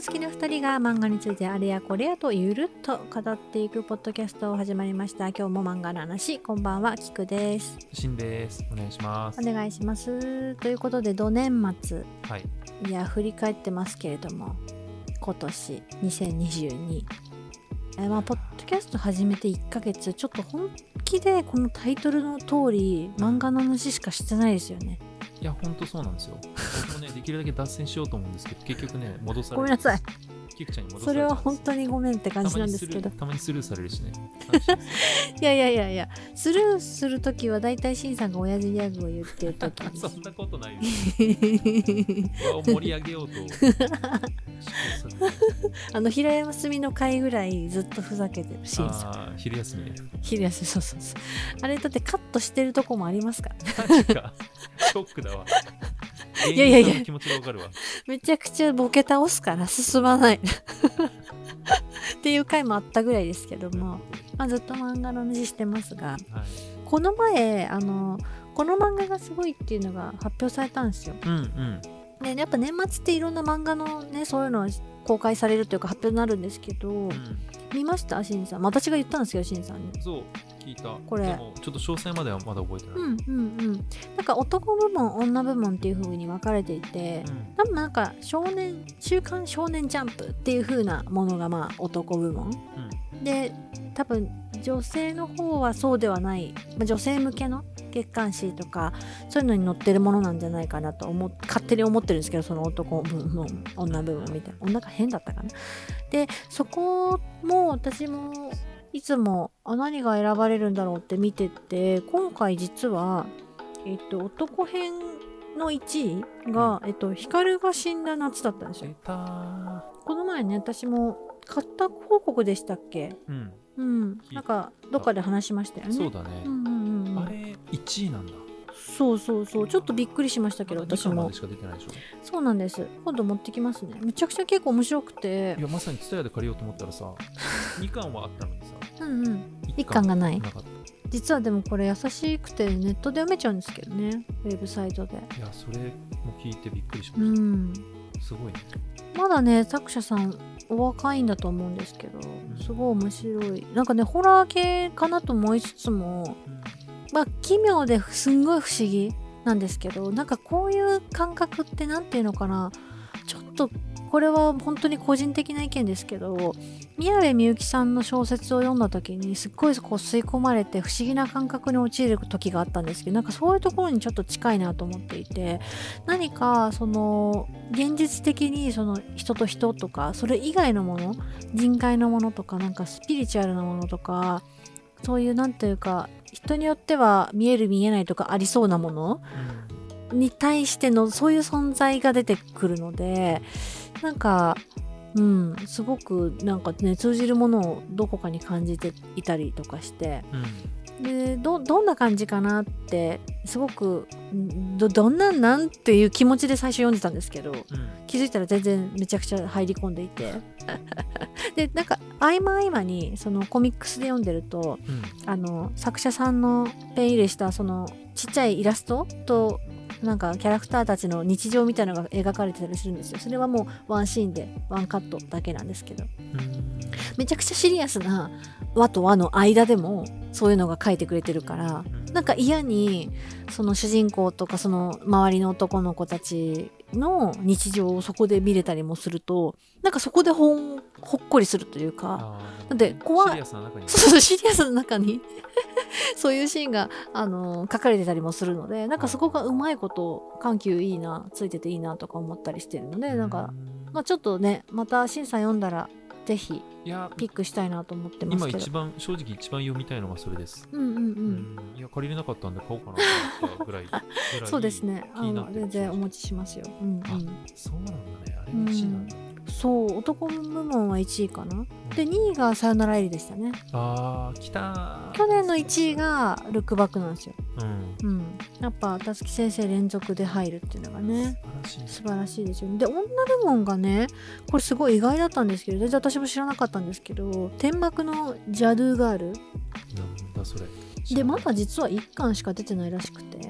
画好きな2人が漫画についてあれやこれやとゆるっと語っていくポッドキャストを始まりました今日も漫画の話こんばんはキクですしんです。お願いします。お願いしますということで土年末はい。いや振り返ってますけれども今年2022えまあポッドキャスト始めて1ヶ月ちょっと本気でこのタイトルの通り漫画の話しかしてないですよねいや、ほんとそうなんですよ。僕もね、できるだけ脱線しようと思うんですけど、結局ね、戻される。ごめんなさい。キクちゃんに戻それは本当にごめんって感じなんですけどたまにスルーされるしね。いやいやいやいやスルーするときは大体シンさんが親父ギャグを言ってるときそんなことないです。輪を盛り上げようと。あの平山澄の回ぐらいずっとふざけてるシンさん昼休みね。昼休みそうそうそうあれだってカットしてるとこもありますからね。ショックだわ。いやいやいや気持ちがわかるわ。めちゃくちゃボケ倒すから進まないっていう回もあったぐらいですけども、まあ、ずっと漫画の話してますがはい。この前あのこの漫画がすごいっていうのが発表されたんですようんうん。でやっぱ年末っていろんな漫画のねそういうの公開されるというか発表になるんですけど、うん見ました？しんさん、まあ私が言ったんですけどしんさんに。そう、聞いた。これ。ちょっと詳細まではまだ覚えてない。うんうんうん。なんか男部門女部門っていう風に分かれていてうん。多分なんか少年週刊少年ジャンプっていう風なものがまあ男部門。で多分女性の方はそうではない、まあ、女性向けの月刊誌とかそういうのに載ってるものなんじゃないかなと思っ勝手に思ってるんですけどその男部門女部門みたいな。女が変だったかな。でそこも私もいつもあ何が選ばれるんだろうって見てて今回実はえっと男編の1位が、えっと、光が死んだ夏だったんですよ。この前ね私も買った報告でしたっけ？うん。うんいなんかどっかで話しましたよねそうだね。うんうんうんうんあれ、1位なんだ。そうそうそう。ちょっとびっくりしましたけど私も。そうなんです。今度持ってきますね。めちゃくちゃ結構面白くて。いや、まさにツタヤで借りようと思ったらさ、2巻はあったのにさ、うんうん。一一巻がない。なかった。実はでもこれ優しくてネットで読めちゃうんですけどね。ウェブサイトで。いや、それも聞いてびっくりしうましん。た。すごいね。まだね作者さんお若いんだと思うんですけどすごい面白い。なんかねホラー系かなと思いつつもまあ奇妙ですんごい不思議なんですけどなんかこういう感覚って何ていうのかな。ちょっとこれは本当に個人的な意見ですけど宮部みゆきさんの小説を読んだ時にすっごいこう吸い込まれて不思議な感覚に陥る時があったんですけどなんかそういうところにちょっと近いなと思っていて何かその現実的にその人と人とかそれ以外のもの人海のものとかなんかスピリチュアルなものとかそういうなんていうか人によっては見える見えないとかありそうなもの？に対してのそういう存在が出てくるのでなんかうんすごくなんかね通じるものをどこかに感じていたりとかしてうん。うん。でどどんな感じかなってすごくどんなんなん？っていう気持ちで最初読んでたんですけどうん。気づいたら全然めちゃくちゃ入り込んでいて でなんか合間合間にそのコミックスで読んでるとうん。あの作者さんのペン入れしたそのちっちゃいイラストとなんかキャラクターたちの日常みたいなのが描かれてたりするんですよそれはもうワンシーンでワンカットだけなんですけどうん。めちゃくちゃシリアスな和と和の間でもそういうのが書いてくれてるからなんか嫌にその主人公とかその周りの男の子たちの日常をそこで見れたりもするとなんかそこでほんほっこりするというかあだって怖い。シリアスな中に。そうそうシリアスの中に。そういうシーンが、あの書かれてたりもするのでなんかそこがうまいこと緩急いいなついてていいなとか思ったりしてるのでなんか、うまあ、ちょっとねまた審査読んだらぜひいや、ピックしたいなと思ってます今一番、正直一番読みたいのがそれです。うんうんうん、うん。いや、借りれなかったんで買おうかなと思ったぐらい。ぐらいそうですねあの全然お持ちしますよ、うんうん、そうなんだね。あれが1位なんだ。そう男部門は1位かな。で2位がさよならエリでしたね。あー、来たー。去年の1位がルックバックなんですよ。うん。うん。やっぱたつき先生連続で入るっていうのがね素晴らしい。素晴らしいですよね。で女部門がねこれすごい意外だったんですけど全然私も知らなかったんですけど天幕のジャドゥガール。なんだそれ。でまだ実は1巻しか出てないらしくて。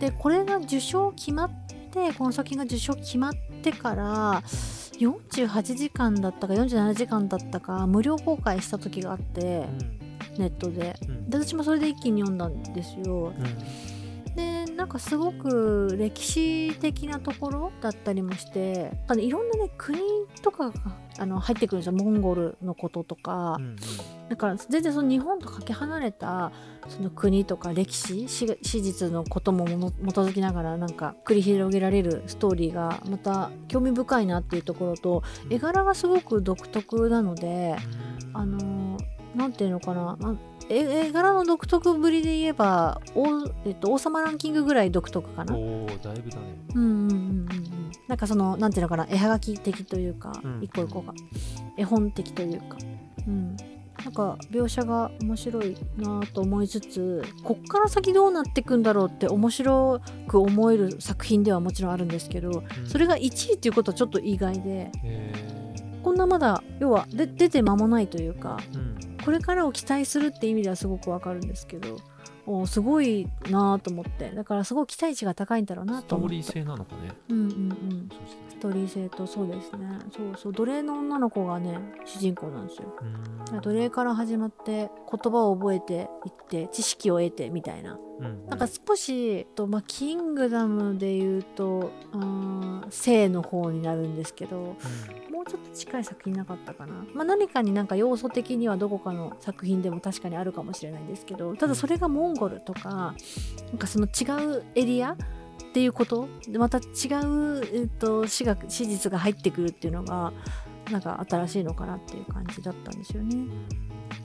でこれが受賞決まってこの作品が受賞決まってから48時間だったか47時間だったか無料公開した時があってネットで。うん。で私もそれで一気に読んだんですよ。うん。でなんかすごく歴史的なところだったりもしてあのいろんなね国とかがあの入ってくるんですよ。モンゴルのこととか、うんだから全然その日本とかけ離れたその国とか歴史史史実のことももの基づきながらなんか繰り広げられるストーリーがまた興味深いなっていうところとうん絵柄がすごく独特なのでうん。あのーなんていうのかなあ絵絵柄の独特ぶりで言えば王,、えっと、王様ランキングぐらい独特かな？おおだいぶだね。うんうんうんうんうん。なんかそのなんていうのかな絵はがき的というか、うん。一個一個が絵本的というか。うん。なんか描写が面白いなと思いつつこっから先どうなっていくんだろうって面白く思える作品ではもちろんあるんですけどうん。それが1位っていうことはちょっと意外でへこんなまだ要はで出て間もないというかーうんこれからを期待するって意味ではすごくわかるんですけどおすごいなと思って。だからすごい期待値が高いんだろうなストーリーと思って性なのかね。うんうんうん。ストーリー性とそうですね。そうそう奴隷の女の子がね主人公なんですよ。うん。奴隷から始まって言葉を覚えていって知識を得てみたいな。うんなんか少しと、まあ、キングダムで言うと性の方になるんですけどもうちょっと近い作品なかったかな、まあ、何かになんか要素的にはどこかの作品でも確かにあるかもしれないんですけどただそれがモンゴルとかなんかその違うエリアっていうことでまた違う、えっと史学史実が入ってくるっていうのがなんか新しいのかなっていう感じだったんですよね。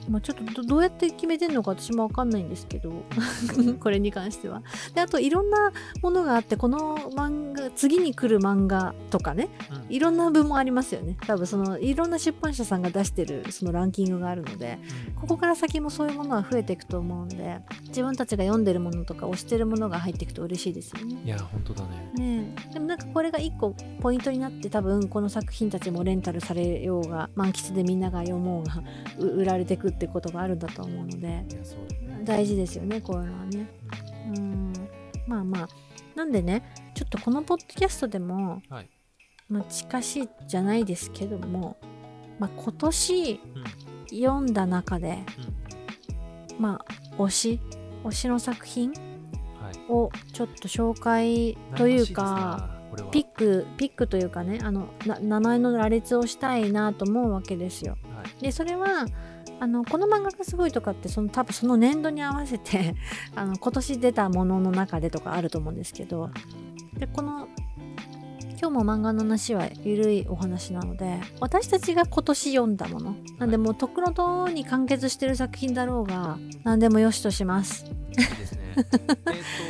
うんまあ、ちょっとどどうやって決めてんのか私も分かんないんですけど これに関しては。であといろんなものがあってこの漫画次に来る漫画とかねうん。いろんな分もありますよね。多分そのいろんな出版社さんが出してるそのランキングがあるのでここから先もそういうものは増えていくと思うんで自分たちが読んでるものとか推してるものが入っていくと嬉しいですよね。いや本当だね。ねえ。でもなんかこれが一個ポイントになって多分この作品たちもレンタルされようが満喫でみんなが読もうがう売られてくってことがあるんだと思うので大事ですよねこういうのはね。うん。まあまあ。なんでねちょっとこのポッドキャストでも、はい。まあ、近しいじゃないですけども、まあ、今年うん。読んだ中でうん。まあ推し推しの作品はい。をちょっと紹介というか。悩ましいですなこれは。ピックピックというかねあのな名前の羅列をしたいなと思うわけですよ。はい。でそれはあのこの漫画がすごいとかってその多分その年度に合わせて あの今年出たものの中でとかあると思うんですけどでこの今日も漫画の話はゆるいお話なので私たちが今年読んだものなんでもうとっくのとに完結してる作品だろうが何でもよしとします。いいですね。えっ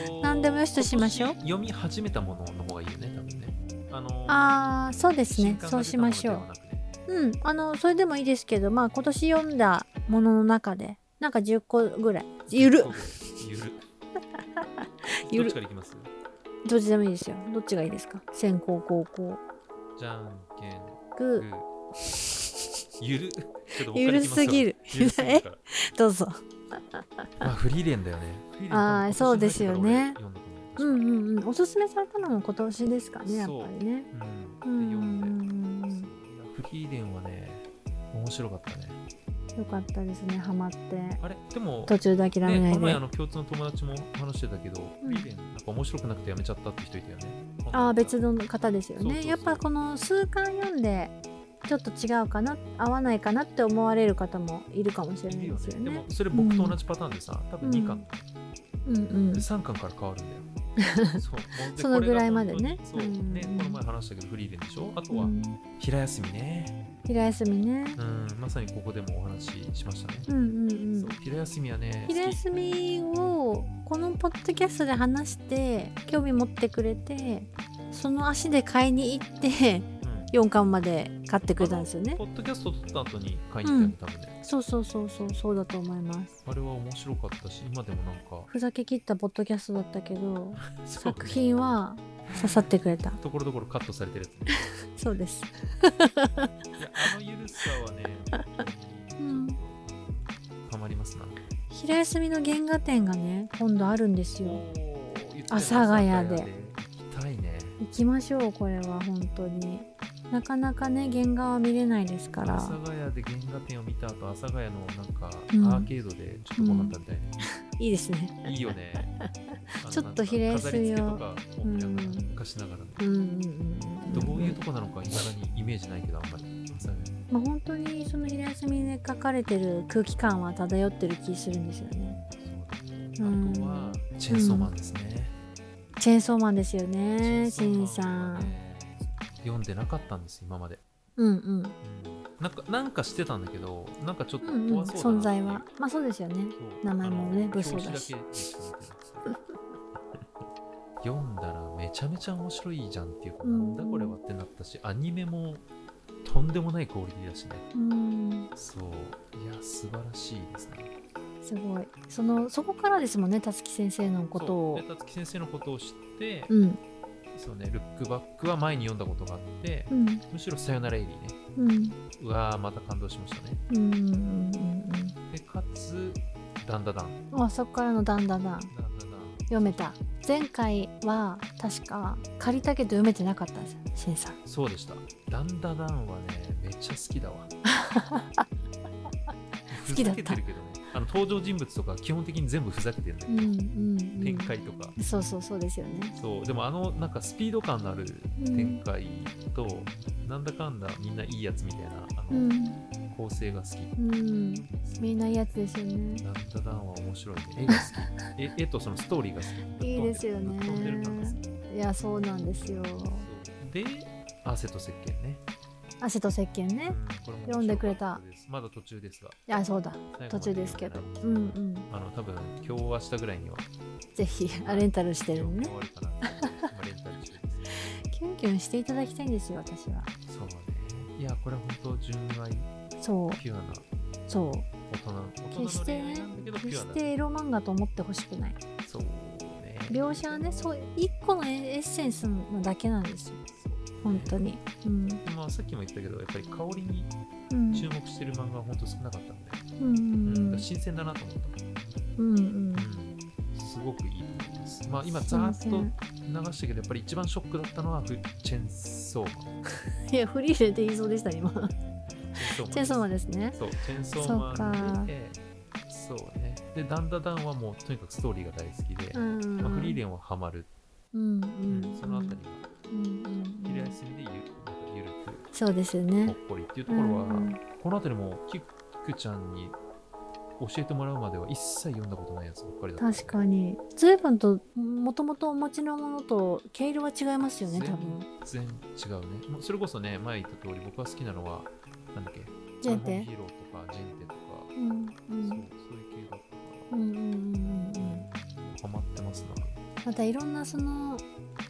と 何でもよしとしましょう。読み始めたものの方がいいよね多分ね。あのあーそうですね。そうしましょううん、あのそれでもいいですけどまあ今年読んだものの中でなんか10個ぐらい。ゆる。ゆる。ゆる。どっちからいきます？どっちでもいいですよ。どっちがいいですか？先行後攻。じゃんけん。ググーゆる。ゆるすぎる。ゆるすぎるから。どうぞ。まあフリーレンだよね。あー多分そうですよね。うんうんうん。おすすめされたのも今年ですかねやっぱりね。う。うん。で読んで。んフリーレンはね面白かったね。よかったですねハマって。あれ？でも途中で諦めね、ないで、この前あの共通の友達も話してたけど、うん。フリーレンなんか面白くなくてやめちゃったって人いたよね。ああ別の方ですよね。やっぱこの数巻読んでちょっと違うかな合わないかなって思われる方もいるかもしれないいるよね。ですよね。でもそれ僕と同じパターンでさ、多分2巻、うん。うんで3巻から変わるんだよ。そそのぐらいこまでね。そう、ねうん。この前話したけどフリーレンでしょ？あとはうん。平休みね。平休みね。うん、まさにここでもお話ししましたね。うんうんうん。平休みはね、昼休みをこのポッドキャストで話して興味持ってくれてその足で買いに行って4巻まで買ってくれたんですよね。ポッドキャスト撮った後に買いに行ったよね、多分ね。そうそうそうそうそうだと思います。あれは面白かったし、今でもなんか、ふざけ切ったポッドキャストだったけど 作品は刺さってくれた。ところどころカットされてるやつね。そうです。いや、あのゆるさはね、うん。ハマりますな。平休みの原画展がね今度あるんですよ。阿佐ヶ谷で。行きたいね。行きましょうこれは本当になかなかね原画は見れないですから。阿佐ヶ谷で原画展を見た後阿佐ヶ谷のなんかうん。アーケードでちょっとご飯食べたいね、いいですね。いいよね。ちょっと比例するよ。飾り付けとかを見ながらうん。昔ながらのうんうんうん。どういうとこなのかいまだにイメージないけどあんまり。まあ本当にその平休みで書かれてる空気感は漂ってる気するんですよね。そうだね。あとはチェーンソーマンですね、チェーンソーマンですよねしんさん。ね読んでなかったんです今まで、うんうん。うん、なんかなんかしてたんだけ存なんかちょっと怖そうだう。存在は。まあそうですよね。名前もね武装だし。読んだらめちゃめちゃ面白いじゃんっていうか、うん。なんだこれはってなったしアニメもとんでもないクオリティだしね。うん。そう。いや素晴らしいですね。すごい。そのそこからですもんねたつき先生のことを。たつき先生のことを知って、うんそうねルックバックは前に読んだことがあって、うん。むしろさよならエリーね。うん。うわーまた感動しましたね。うんうんうんでかつダンダダン。うんあそこからのダンダダン。ダンダダン。読めた。前回は確か借りたけど読めてなかったんですよしんさん。そうでした。ダンダダンはねめっちゃ好きだわ。好きだったけどねあの登場人物とか基本的に全部ふざけてるんだけど、うんうんうん。展開とか。そうそうそうですよね。そう。でもあのなんかスピード感のあるうん展開と、なんだかんだみんないいやつみたいなあの、うん。構成が好き。うん。みんないいやつですよね。ダンダダンは面白いね。絵が好き。絵絵とそのストーリーが好き。いいですよね。いやそうなんですよ。で汗と石鹸ね、汗と石鹸ね。うん読んでくれた。まだ途中ですが。いやそうだ。途中ですけど。うんうん。あの多分今日明日ぐらいには。ぜひあレンタルしてるのねキュンキュンしていただきたいんですよ私は。そうね。いやこれ本当純愛。そう。ピュアな。そう。大人。大決してね決してエロ漫画と思ってほしくない。そうね。描写はねそう一個のエッセンスのだけなんですよ本当に。うん。まあさっきも言ったけどやっぱり香りにうん。注目してる漫画は本当少なかったんで、うんううん。ん。新鮮だなと思った、うんすごくいいと思います。まあ今ざーっと流したけどやっぱり一番ショックだったのはフチェンソーマン。いやフリーレで言いそうでした今。チェンソーマンでですね。すそうチェンソーマかンでそうね。でダンダダンはもうとにかくストーリーが大好きで、うん。まあ、フリーレンはハマる、うんうん。うんそのあたりが昼休みでゆなんかゆるくそうですよほっねこりっていうところは、うんこのあたりもキックちゃんに教えてもらうまでは一切読んだことないやつばっかりだった確かに。随分ともともとお持ちのものと毛色は違いますよね多分。全然違うね。それこそね前言った通り僕が好きなのはなんだっけ？ジェンテ？ヒーローとかジェンテとか、うんうん。そうそういう系だったから、うんうんうん。うん。ハマってますな。またいろんなその、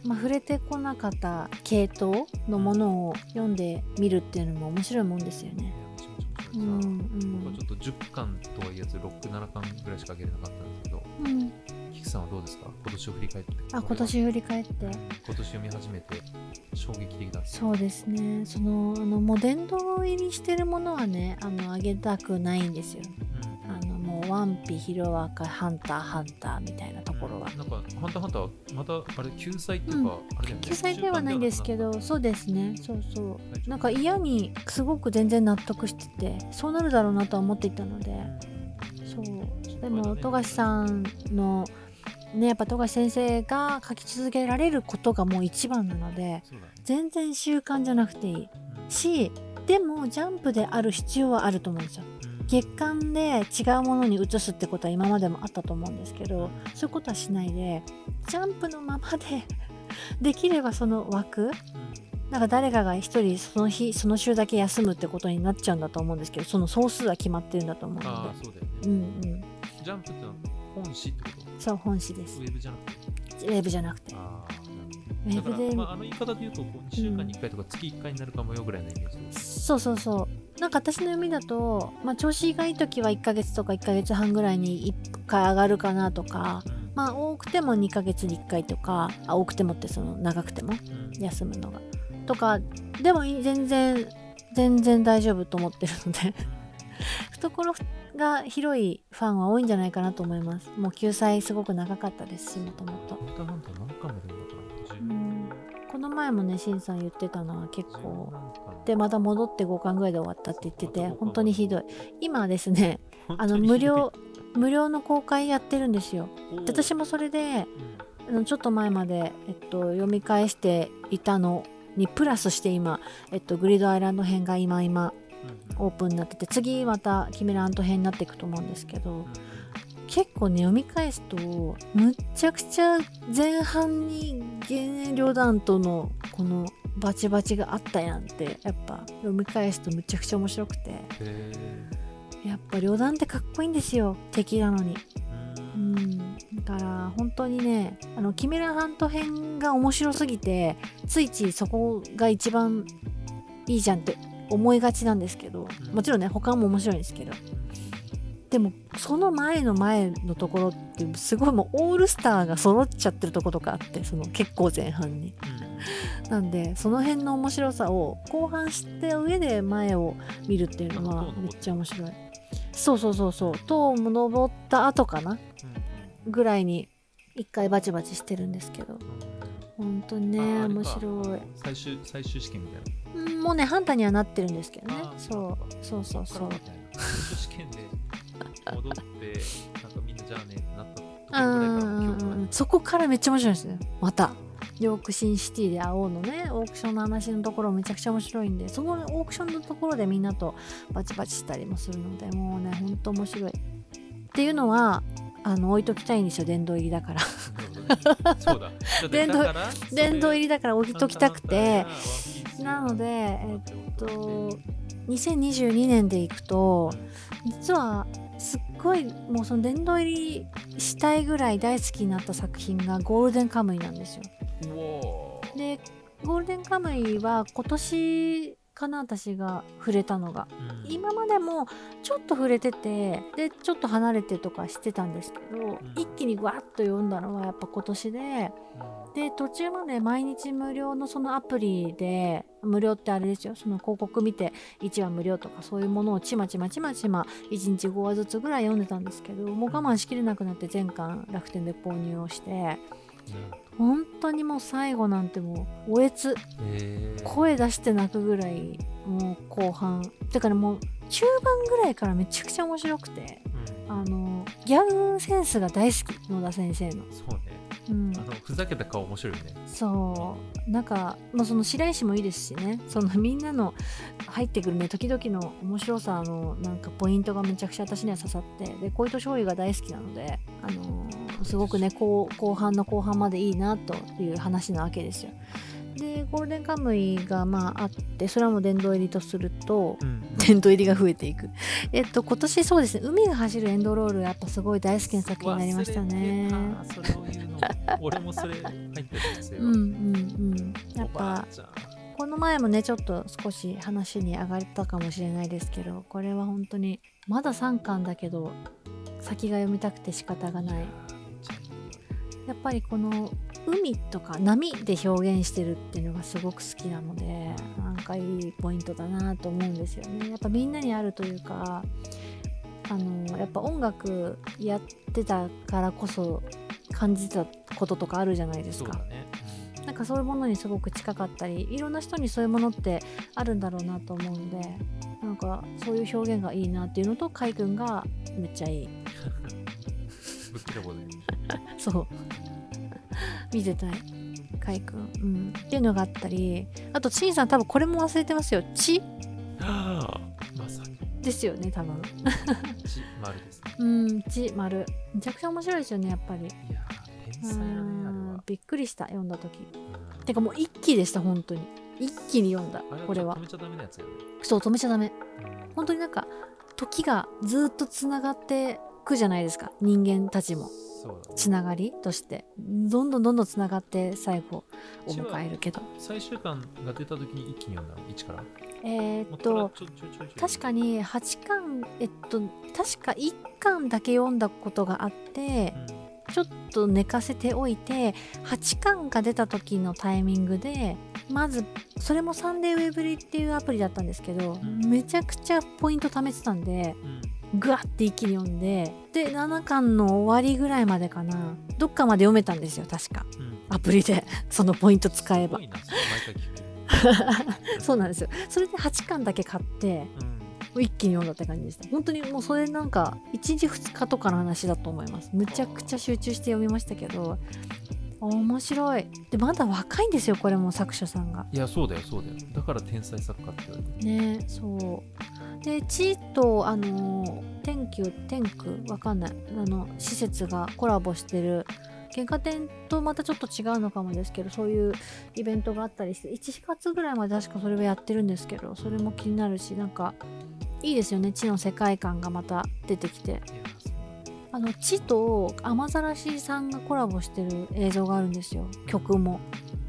まあ、触れてこなかった系統のものを読んでみるっていうのも面白いもんですよね。僕はちょっと10巻とはいえず67巻ぐらいしかあげれなかったんですけどうん、さんはどうですか？今年を振り返って。あ今年振り返って。今年読み始めて衝撃的だった。そうですね。そのあのもう殿堂入りしてるものはねあのあげたくないんですよ。ワンピヒロアカハンターハンターみたいなところは。なんか「ハンターハンター」またあれ救済っていううん。か、あれだよね。救済ではないんですけどそうですね。そうそう。なんか嫌にすごく全然納得しててそうなるだろうなとは思っていたので。そう。でも富樫さんのねやっぱ富樫先生が書き続けられることがもう一番なので全然習慣じゃなくていい。うん。しでもジャンプである必要はあると思うんですよ。うん月間で違うものに移すってことは今までもあったと思うんですけどそういうことはしないでジャンプのままで できればその枠なんか誰かが一人その日その週だけ休むってことになっちゃうんだと思うんですけどその総数は決まってるんだと思うあのあそうだよね、でうんうん。ジャンプってのは本誌ってこと？そう本誌です。ウェブじゃなくて？ウェブじゃなくて。ウェブでまあ、あの言い方で言うとこう2週間に1回とか月1回になるかもよぐらいのイメージです。そうそうそうなんか私の読みだと、まあ、調子がいい時は1ヶ月とか1ヶ月半ぐらいに1回上がるかなとかまあ多くても2ヶ月に1回とかあ多くてもってその長くてもうん。休むのが。とかでも全然全然大丈夫と思ってるので 懐が広いファンは多いんじゃないかなと思います。もう救済すごく長かったですしもともと。この巻前もねしんさん言ってたのは結17構巻でまた戻って5巻ぐらいで終わったって言ってて本当にひどい。今はですねあの無料無料の公開やってるんですよ。私もそれでうん。あのちょっと前まで、えっと、読み返していたのにプラスして今、えっと、グリードアイランド編が今今うんオープンになってて次またキメラアント編になっていくと思うんですけどうん。結構ね読み返すとむっちゃくちゃ前半に原料弾とのこのバチバチがあったやんってやっぱ読み返すとむちゃくちゃ面白くて。へやっぱ旅団ってかっこいいんですよ敵なのに。ーうん。うんだから本当にねあのキメラハント編が面白すぎてついついそこが一番いいじゃんって思いがちなんですけどうん。もちろんね他も面白いんですけど。でもその前の前のところってすごいもうオールスターが揃っちゃってるとことかあってその結構前半に なんでその辺の面白さを後半知った上で前を見るっていうのはめっちゃ面白い。そうそうそうそう。塔を登った後かな？うんぐらいに一回バチバチしてるんですけど。うん本当にね面白い。最終最終試験みたいな。うんもうねハンターにはなってるんですけどね。そうそうそうそう。試験で戻って なんかみんなじゃあねってなったとこうろぐらいからそこからめっちゃ面白いですね。またヨークシンシティで会おうのね。オークションの話のところめちゃくちゃ面白いんで。そのオークションのところでみんなとバチバチしたりもするので。もうねほんと面白い。っていうのはあの置いときたいんですよ。殿堂入りだから。そうだ。殿堂殿堂入りだから置いときたくて。なのでえっと2022年でいくと実はすっごいもうその殿堂入りしたいぐらい大好きになった作品がゴールデンカムイなんですよ。でゴールデンカムイは今年かな私が触れたのが。うん。今までもちょっと触れててでちょっと離れてとかしてたんですけど、ん。一気にわっと読んだのはやっぱ今年でうん。で途中まで毎日無料のそのアプリで無料ってあれですよ。その広告見て1話無料とかそういうものをちまちまちまちま1日5話ずつぐらい読んでたんですけどもう我慢しきれなくなって全巻楽天で購入をして本当にもう最後なんてもうおえつ。へー。声出して泣くぐらいもう後半。だからもう中盤ぐらいからめちゃくちゃ面白くて。うん。あのギャグセンスが大好き野田先生の。そうね。うんあのふざけた顔面白いよね。そうなんか、まあ、その白石もいいですしねその みんなの入ってくるね時々の面白さのなんかポイントがめちゃくちゃ私には刺さってで小糸醤油が大好きなので、あのーすごくね後後半の後半までいいなという話なわけですよ。でゴールデンカムイがまああってそれはもう殿堂入りとするとうん殿堂入りが増えていく。えっと今年そうですね海が走るエンドロールやっぱすごい大好きな作品になりましたね。忘れてたそれを言うの。俺もそれ入ってるんですよ。うんうんうん。やっぱ。この前もねちょっと少し話に上がったかもしれないですけどこれは本当にまだ3巻だけど先が読みたくて仕方がないやっぱりこの海とか波で表現してるっていうのがすごく好きなのでなんかいいポイントだなと思うんですよねやっぱみんなにあるというかあのやっぱ音楽やってたからこそ感じたこととかあるじゃないですかね。なんかそういうものにすごく近かったりいろんな人にそういうものってあるんだろうなと思うんでなんかそういう表現がいいなっていうのと海君がめっちゃいい ぶっきらぼうでいい。そう。見てたい。海君。うん。っていうのがあったり。あとチンさん多分これも忘れてますよ「血ああ、まさに。ですよね多分。ち丸ですね。うん血丸めちゃくちゃ面白いですよねやっぱり。いやー、天う才だね、あれんは。びっくりした読んだ時。うん。てかもう一気でした本当に。一気に読んだこれは。止めちゃダメなやつよね。そう止めちゃダメ。うん本当になんか時がずっとつながってくじゃないですか。人間たちも。つながりとしてどんどんどんどんつながって最後を迎えるけど。最終巻が出た時に一気に読んだの？1から？えーっと確かに8巻えっと確か1巻だけ読んだことがあってうん。ちょっと寝かせておいて8巻が出た時のタイミングでまずそれもサンデーウェブリっていうアプリだったんですけど、ん。めちゃくちゃポイント貯めてたんでうんぐわって一気に読んでで7巻の終わりぐらいまでかな。どっかまで読めたんですよ確か。うん。アプリで そのポイント使えば。そうなんですよ。それで8巻だけ買ってうん。一気に読んだって感じでした。本当にもうそれなんか1日2日とかの話だと思います。むちゃくちゃ集中して読みましたけど面白い。でまだ若いんですよこれも作者さんが。いやそうだよそうだよ。だから天才作家って言われてる。ねそう。で地とあの天気天空わかんない。あの施設がコラボしてる。喧嘩店とまたちょっと違うのかもですけどそういうイベントがあったりして1月ぐらいまで確かそれはやってるんですけどそれも気になるしなんかいいですよね。地の世界観がまた出てきてあの地と雨ざらしさんがコラボしてる映像があるんですよ。曲も。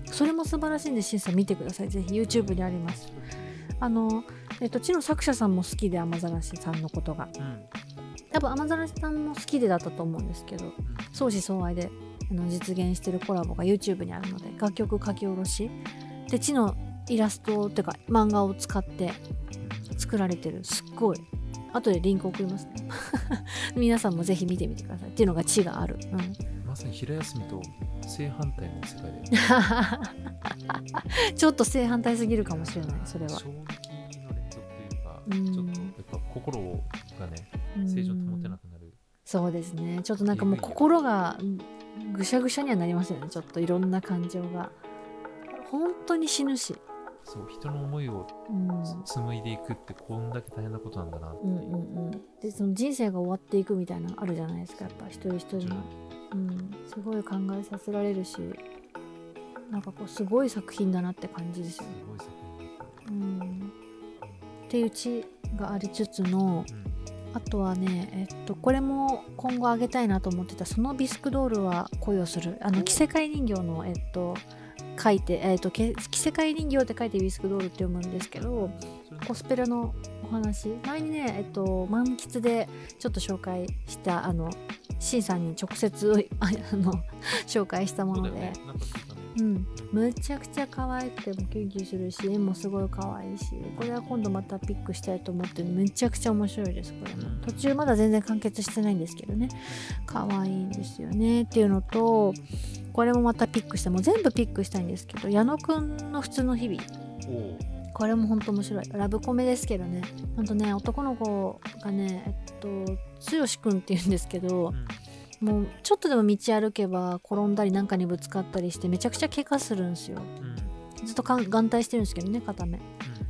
それも素晴らしいんで審査見てください。ぜひ YouTube にあります。あの、えっと、地の作者さんも好きで雨ざらしさんのことが。うん。多分雨ざらしさんも好きでだったと思うんですけどうん。相思相愛であの実現してるコラボが YouTube にあるので楽曲書き下ろし。で地のイラストっていうか漫画を使って作られてる。すっごい後でリンク送ります。ね 皆さんもぜひ見てみてください。っていうのが地がある、うん、まさに平休みと正反対の世界で ちょっと正反対すぎるかもしれないそれは。衝撃の連続というか、うん。ちょっとやっぱ心がねうん。正常に保てなくなる、そうですね。ちょっとなんかもう心がうんぐしゃぐしゃにはなりますよねちょっといろんな感情が本当に死ぬし、そう人の思いをうん、紡いでいくってこんだけ大変なことなんだなってう。んうんうん。でその人生が終わっていくみたいなのあるじゃないですかやっぱ一人一人の、うん、すごい考えさせられるしなんかこうすごい作品だなって感じですすよね、ごい作品だったうん、っていう地がありつつのうん。あとはね、えっと、これも今後あげたいなと思ってた、そのビスクドールは恋をする。あの、着せ替え人形の、えっと、書いて、えーと、け着せ替え人形って書いてウィスクドールって読むんですけど、コスペラのお話。前にね、えっと、満喫でちょっと紹介した、あの、シンさんに直接、あの、紹介したもので、うん、むちゃくちゃ可愛くてもキュンキュンするし絵もすごい可愛いしこれは今度またピックしたいと思ってるめちゃくちゃ面白いですこれも。うん。途中まだ全然完結してないんですけどね。可愛いんですよね。っていうのとこれもまたピックしたもう全部ピックしたいんですけど矢野くんの普通の日々。これも本当面白い。ラブコメですけどね。ほんとね男の子がねえっと剛くんっていうんですけど、うんもうちょっとでも道歩けば転んだりなんかにぶつかったりしてめちゃくちゃ怪我するんですよ。うん。ずっと眼帯してるんですけどね片目。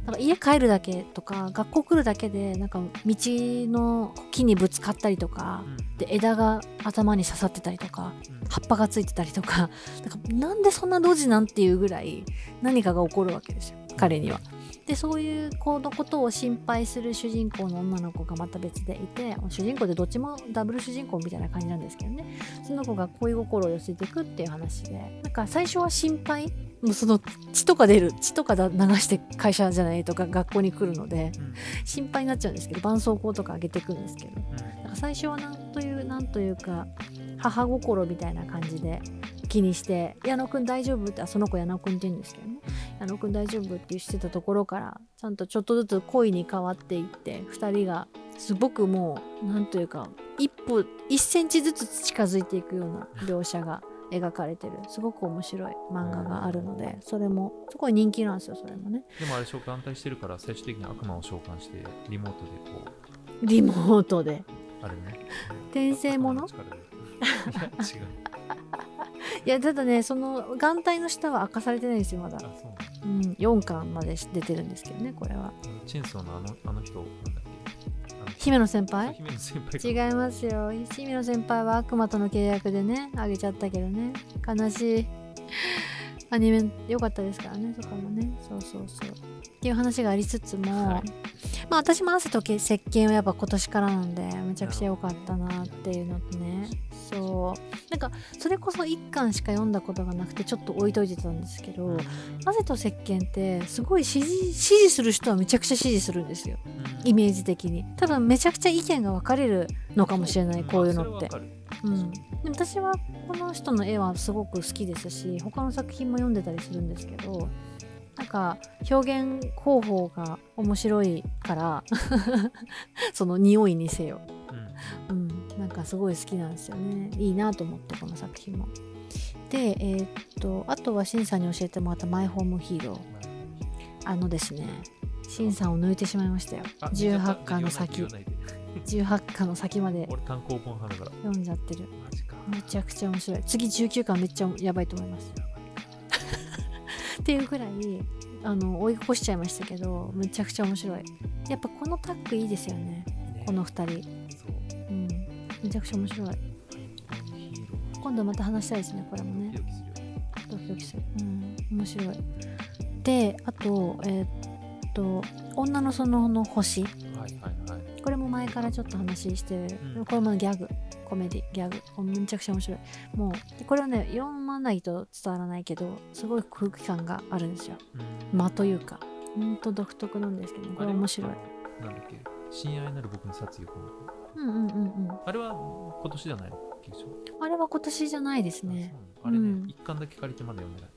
なん。か家帰るだけとか学校来るだけでなんか道の木にぶつかったりとかうん。で枝が頭に刺さってたりとかうん。葉っぱがついてたりとかなんかなんでそんなドジなんていうぐらい何かが起こるわけですよ彼には。でそういう子のことを心配する主人公の女の子がまた別でいて主人公でどっちもダブル主人公みたいな感じなんですけどね。その子が恋心を寄せていくっていう話で。なんか最初は心配もうその血とか出る血とかだ流して会社じゃないとか学校に来るのでうん。心配になっちゃうんですけど絆創膏とかあげていくんですけど。うん。なんか最初はなんというなんというか母心みたいな感じで気にして「矢野くん大丈夫?」ってあその子矢野くんって言うんですけどね「矢野くん大丈夫?」って言ってたところからちゃんとちょっとずつ恋に変わっていって2人がすごくもうなんというか一歩1センチずつ近づいていくような描写が描かれてる。すごく面白い漫画があるのでそれもすごい人気なんですよそれもね。でもあれ召喚帯してるから最終的に悪魔を召喚してリモートでこう。リモートで。あれね。転生もの？違う。いやただねその眼帯の下は明かされてないんですよまだ。あそううん、4巻まで出てるんですけどねこれは。チェーンソーのあのあの人なんだっけ？あの姫野先輩？姫野先輩か。違いますよ。姫野先輩は悪魔との契約でねあげちゃったけどね。悲しい。アニメ良かったですからねそこもね。そうそうそう。っていう話がありつつも、はい。まあ私も汗とけ石鹸はやっぱ今年からなんでめちゃくちゃ良かったなっていうのとねそう。なんかそれこそ1巻しか読んだことがなくてちょっと置いといてたんですけど、汗と石鹸ってすごい支持支持する人はめちゃくちゃ支持するんですよ。うん。イメージ的に。多分めちゃくちゃ意見が分かれるのかもしれないこういうのって。うん、でも私はこの人の絵はすごく好きですし他の作品も読んでたりするんですけどなんか表現方法が面白いから その匂いにせよ、うん。うんかすごい好きなんですよね。いいなと思ってこの作品も。でえーっとあとはシンさんに教えてもらったマイホームヒーロー。あのですねシンさんを抜いてしまいましたよ。あ18巻の言先わないで18巻の先まで。俺単行本派だから。読んじゃってる。めちゃくちゃ面白い。次19巻めっちゃやばいと思います。っていうくらいあの追い越しちゃいましたけどめちゃくちゃ面白い。やっぱこのタッグいいですよね。ね。この2人めちゃくちゃ面白い。今度また話したいですねこれもね。ドキドキする。うん面白い。であとえーっと女の園の星。はいはいはい。これも前からちょっと話してる、うん。これもギャグ。コメディ。ギャグ。めちゃくちゃ面白い。もうでこれはね読まないと伝わらないけどすごい空気感があるんですよ。うん。間というか。ほんと独特なんですけどこれ面白い。なんだっけ？親愛なる僕に殺意を込めてうんうんうんうん。あれは今年じゃないのあれは今年じゃないですあねあれね、うん。一巻だけ借りてまだ読んでない。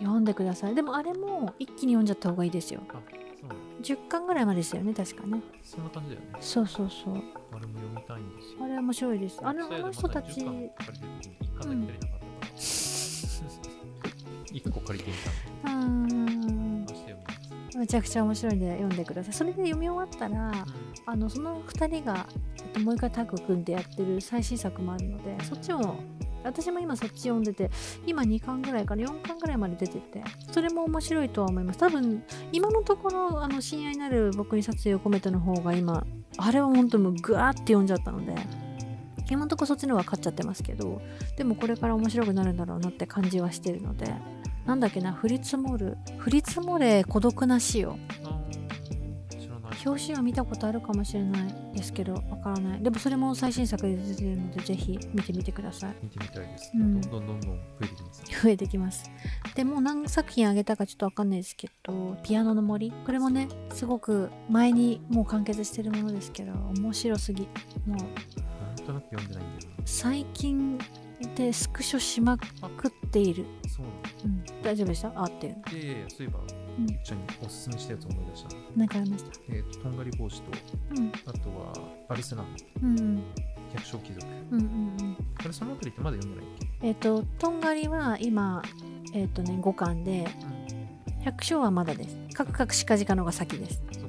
読んでください。でもあれも一気に読んじゃった方がいいですよ。あそうなの10巻ぐらいまでですよね確かね。そんな感じだよね。そうそうそう。あれも読みたいんですよ。あれ面白いです。あのあの人たちまだ10巻借りてる時に一巻だけ足りなかった。から、一個借りてみた。うーんめちゃくちゃ面白いんで読んでください。それで読み終わったらあのその2人が、えっと、もう一回タッグ組んでやってる最新作もあるのでそっちも私も今そっち読んでて今2巻ぐらいから4巻ぐらいまで出ててそれも面白いとは思います。多分今のところあの親愛なる僕に殺意を込めての方が今あれは本当もうグワーって読んじゃったので今のところそっちの方が勝っちゃってますけどでもこれから面白くなるんだろうなって感じはしてるのでなんだっけな降り積もる降り積もれ孤独な死を表紙は見たことあるかもしれないですけどわからない。でもそれも最新作で出てるのでぜひ見てみてください。見てみたいです、うん。どんどんどんどん増えてきますね。増えてきます。でもう何作品あげたかちょっとわかんないですけどピアノの森。これもねすごく前にもう完結してるものですけど面白すぎ。もうなんとなく読んでないんだよ最近でスクショしまくっている、なそう。なうん、大丈夫でした？あっていう。いやいやそういえば、うん。ゆきちゃんにおすすめしたやつ思い出した。何かありました？えっ、ととんがり帽子とうん。あとはアリスナうんうん。百姓貴族。うんうんうん。あれそのあたりってまだ読んでないっけ？えっ、ととんがりは今えっ、とね5巻で百姓はまだです。カクカクシカジカのが先です。うんそう。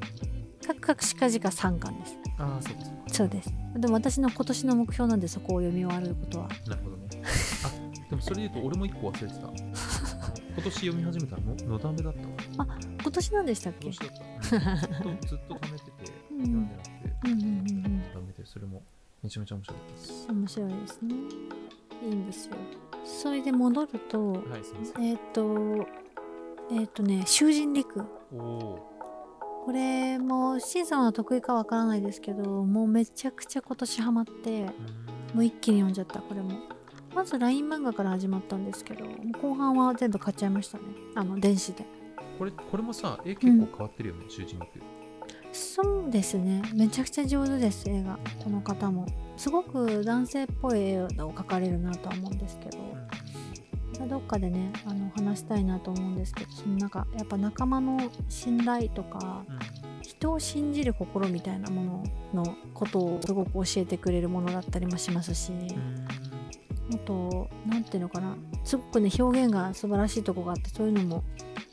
カクカクシカジカ3巻です。ああそうかそうかそうです。でも私の今年の目標なんでそこを読み終わることは。なるほどね。あでもそれで言うと俺も一個忘れてた。今年読み始めたののだめだったわ今年なんでしたっけ、ずっとずっと貯めてて読んでなくてうんうんうんうんダメでそれもめちゃめちゃ面白かったです面白いですねいいんですよそれで戻るとはいえっ、とえっ、とね囚人陸これもシンさんは得意かわからないですけどもうめちゃくちゃ今年ハマってもう一気に読んじゃったこれもまず LINE 漫画から始まったんですけど後半は全部買っちゃいましたねあの電子でこれこれもさ絵結構変わってるよね、囚人肉そうですね。めちゃくちゃ上手です絵が。この方も。すごく男性っぽい絵を描かれるなとは思うんですけど。どっかでねあの話したいなと思うんですけどそのなんかやっぱ仲間の信頼とかうん。人を信じる心みたいなもののことをすごく教えてくれるものだったりもしますしあと何ていうのかな。すごくね表現が素晴らしいとこがあってそういうのも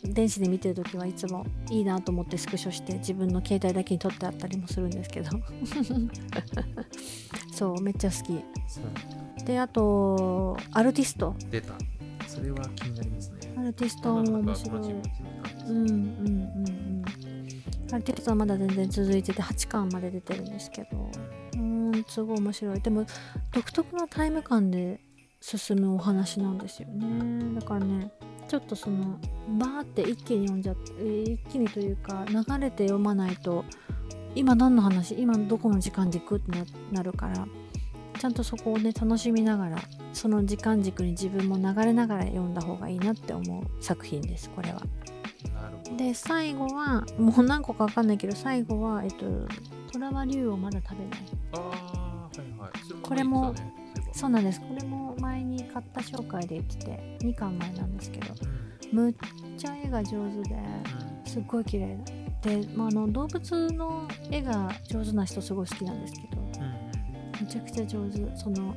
電子で見てる時はいつもいいなと思ってスクショして自分の携帯だけに撮ってあったりもするんですけど。そうめっちゃ好き。であとアルティスト。出た。それは気になりますね。アルティストも面白い。うんうんうんうん。アルティストはまだ全然続いてて8巻まで出てるんですけど。うーんすごい面白い。でも独特なタイム感で進むお話なんですよね。だからねちょっとそのバーって一気に読んじゃってえー一気にというか流れて読まないと今何の話今どこの時間軸ってななるからちゃんとそこをね楽しみながらその時間軸に自分も流れながら読んだ方がいいなって思う作品ですこれは。で最後はもう何個か分かんないけど最後はえっと虎は竜をまだ食べない。ああはいはい。そこれもそうなんです。これも前に買った紹介で言ってて2巻前なんですけどうん。むっちゃ絵が上手ですっごい綺麗で、まあ、あの動物の絵が上手な人すごい好きなんですけどめちゃくちゃ上手。その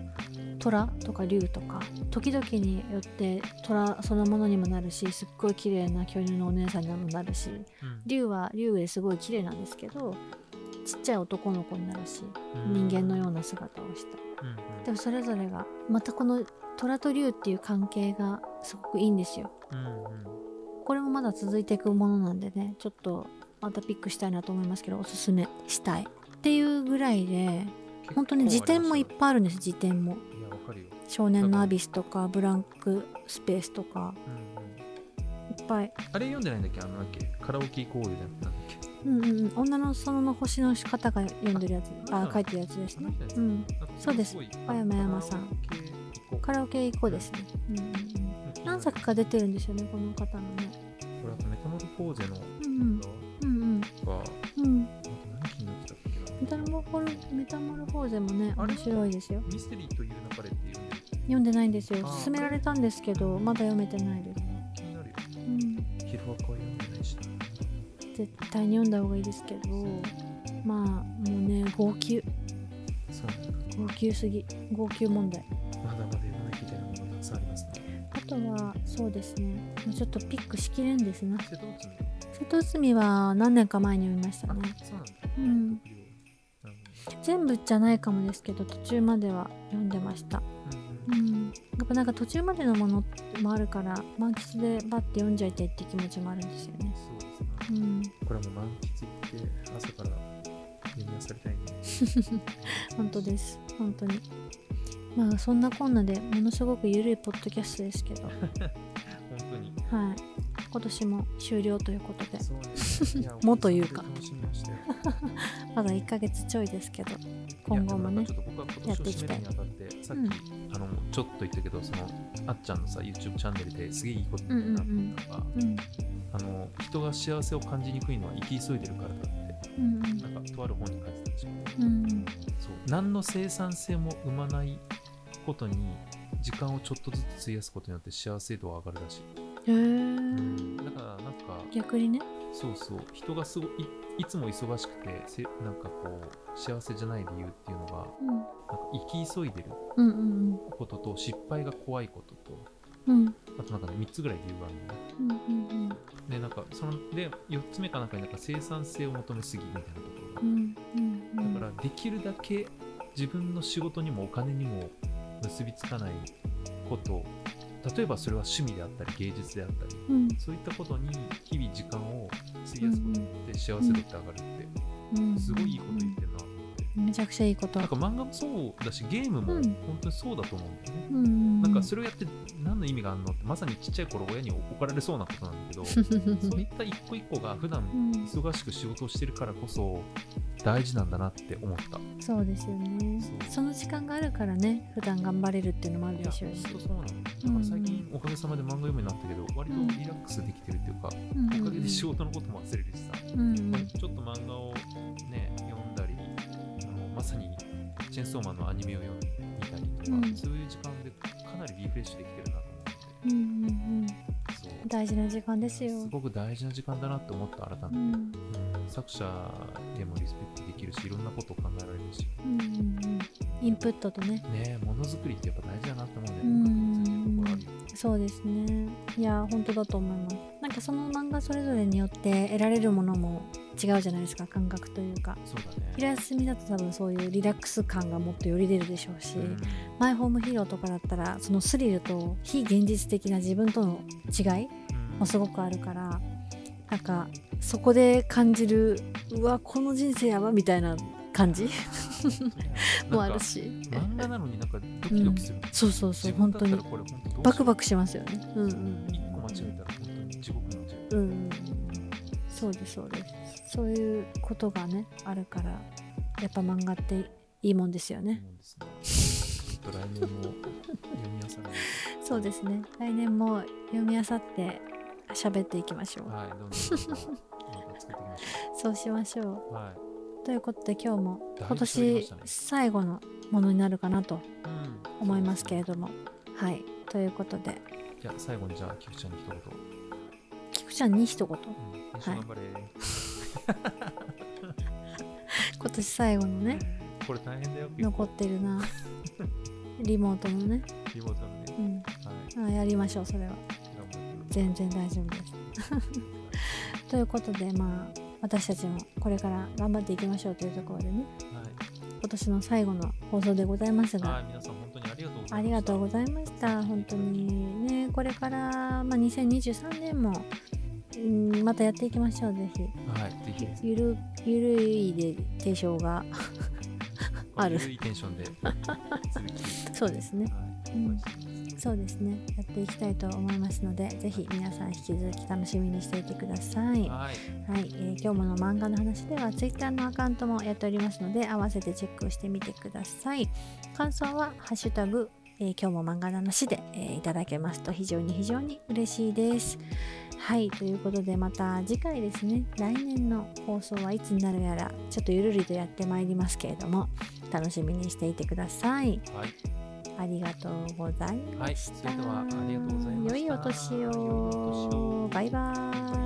虎とか竜とか時々によって虎そのものにもなるしすっごい綺麗な巨乳のお姉さんにもなるしうん。竜は竜ですごい綺麗なんですけどちっちゃい男の子になるしうん。人間のような姿をした。うんうん。でもそれぞれがまたこの虎と竜っていう関係がすごくいいんですよ。うんうん。これもまだ続いていくものなんでねちょっとまたピックしたいなと思いますけどおすすめしたいっていうぐらいで本当に辞典もいっぱいあるんです辞典も。少年のアビスとかブランクスペースとか。うんうん、いっぱい。あれ読んでないんだっけ？あのだっけ？カラオケ行こうよじゃなんだっけうんうんうん。女の園の星の方が読んでるやつ。ああ書いてるやつですね。うん。そうです。青山山さん。カラオケ行こうですね。うんうんうん。何作か出てるんですよねこの方のね。これあとメタモルフォーゼのうんうん。うんうん。あと何気になってたっけなメタモルフォメタモルフォーゼもね面白いですよ。ミステリーという流れっていうの読んでないんですよ。勧められたんですけどまだ読めてないです、対に読んだ方がいいですけどまあもうね号泣。そう。号泣すぎ。号泣問題。まだまだ読まなきゃいけないものがたくさんありますね。あとはそうですね。もうちょっとピックしきれんですな。瀬戸内海。瀬戸内海は何年か前に読みましたあねそうなんだ。うん。全部じゃないかもですけど途中までは読んでました。うんうん。うん。やっぱなんか途中までのものもあるから満喫でバッて読んじゃいたいって気持ちもあるんですよね。そうん。これも満喫行って朝から読み漁りたいね。本当です。本当に。まあそんなこんなでものすごく緩いポッドキャストですけど。本当に。はい。今年も終了ということで。ね。もというか。まだ1ヶ月ちょいですけど今後もねちょっと僕は今年を締めるにあたってさっき、うん。あのちょっと言ったけどそのあっちゃん。のさ YouTube チャンネルですげえいいことだなっていうのが、うん。あの人が幸せを感じにくいのは生き急いでるからだってうん。なん。かとある本に書いてたでしょうん。そう何の生産性も生まないことに時間をちょっとずつ費やすことによって幸せ度は上がるらしい、へえだからなん。か逆にねそうそう。人がすごいいいつも忙しくてせなんかこう幸せじゃない理由っていうのがうん。なんか生き急いでるうんうんことと失敗が怖いこととうん。うんあとなんかね3つぐらい理由があるんだよねうんうん。でなんかそので4つ目かなんかになんか生産性を求めすぎみたいなところが。うんうんうん。だからできるだけ自分の仕事にもお金にも結びつかないこと例えばそれは趣味であったり芸術であったりうん。そういったことに日々時間を費やすことによって幸せ度って上がるってうん。すごいいいこと言ってるめちゃくちゃいいこと。なんか漫画もそうだしゲームもうん。本当にそうだと思うんだよね。うんうんなんかそれをやって何の意味があるの？ってまさにちっちゃい頃親に怒られそうなことなんだけど そういった一個一個が普段うん。忙しく仕事をしてるからこそ大事なんだなって思った。そうですよね。その時間があるからね普段頑張れるっていうのもあるでしょうし。そうなの。だから最近おかげさまで漫画読むようになったけど、割とリラックスできてるっていうか、うんうんおかげで仕事のことも忘れるしさ、うんうん。ちょっと漫画をね、まさにチェンソーマンのアニメを読んでみたりとか、うん。そういう時間でかなりリフレッシュできてるなとうんうんうん。思って、そう。大事な時間ですよ。すごく大事な時間だなって思った、改めて。うん。うん作者でもリスペクトできるし、いろんなことを考えられるし、うんうんうん。インプットとね。ね、ものづくりってやっぱ大事だなって思うんだようん。ね。通じるところあるよね。そうですね。いや本当だと思います。なんかその漫画それぞれによって得られるものも違うじゃないですか感覚というか。そうだね。昼休みだと多分そういうリラックス感がもっとより出るでしょうし、うん。マイホームヒーローとかだったらそのスリルと非現実的な自分との違いもすごくあるからなんかそこで感じるうわこの人生やばみたいな感じ？もあるし。漫画なのになんかドキドキする、そうそうそう自本当に。バクバクしますよね。うんうん一個間違えたら本当に地獄になっちゃううんうんうん。そうですそうですそういうことがねあるからやっぱ漫画っていいもんですよね。思うんですね。ちょっと来年も読み漁らないそうですね。来年も読み漁って喋っていきましょう。はいどそうしましょう。はい。ということで今日も今年最後のものになるかなとうん。思いますけれどども、はい。ということで。じゃあ最後にじゃあ菊ちゃんに一言。菊ちゃんに一言？うん。練習頑張れ、今年最後のねこれ大変だよ残ってるな リモートのね。リモートのねうん。はいあやりましょう、それは。全然大丈夫です。ということで、まあ、私たちもこれから頑張っていきましょうというところでね、今年の最後の放送でございますはい、はが、い、皆さん本当にありがとうございますありがとうございました。本当にね、これから、まあ、2023年も、うん、またやっていきましょう、ぜひ。はいぜひ。ゆるゆるいで提唱が。ある。ゆるいテンションで。そうですね。はい。うん。そうですね。やっていきたいと思いますのでぜひ皆さん引き続き楽しみにしていてください。はい、はい。えー今日もの漫画の話では Twitter のアカウントもやっておりますので合わせてチェックをしてみてください。感想は「ハッシュタグ、えー今日も漫画の話で」えーいただけますと非常に非常に嬉しいですはいということでまた次回ですね来年の放送はいつになるやらちょっとゆるりとやってまいりますけれども楽しみにしていてくださいはいありがとうございました。はいそれではありがとうございました良いお年を。をバイバーイ。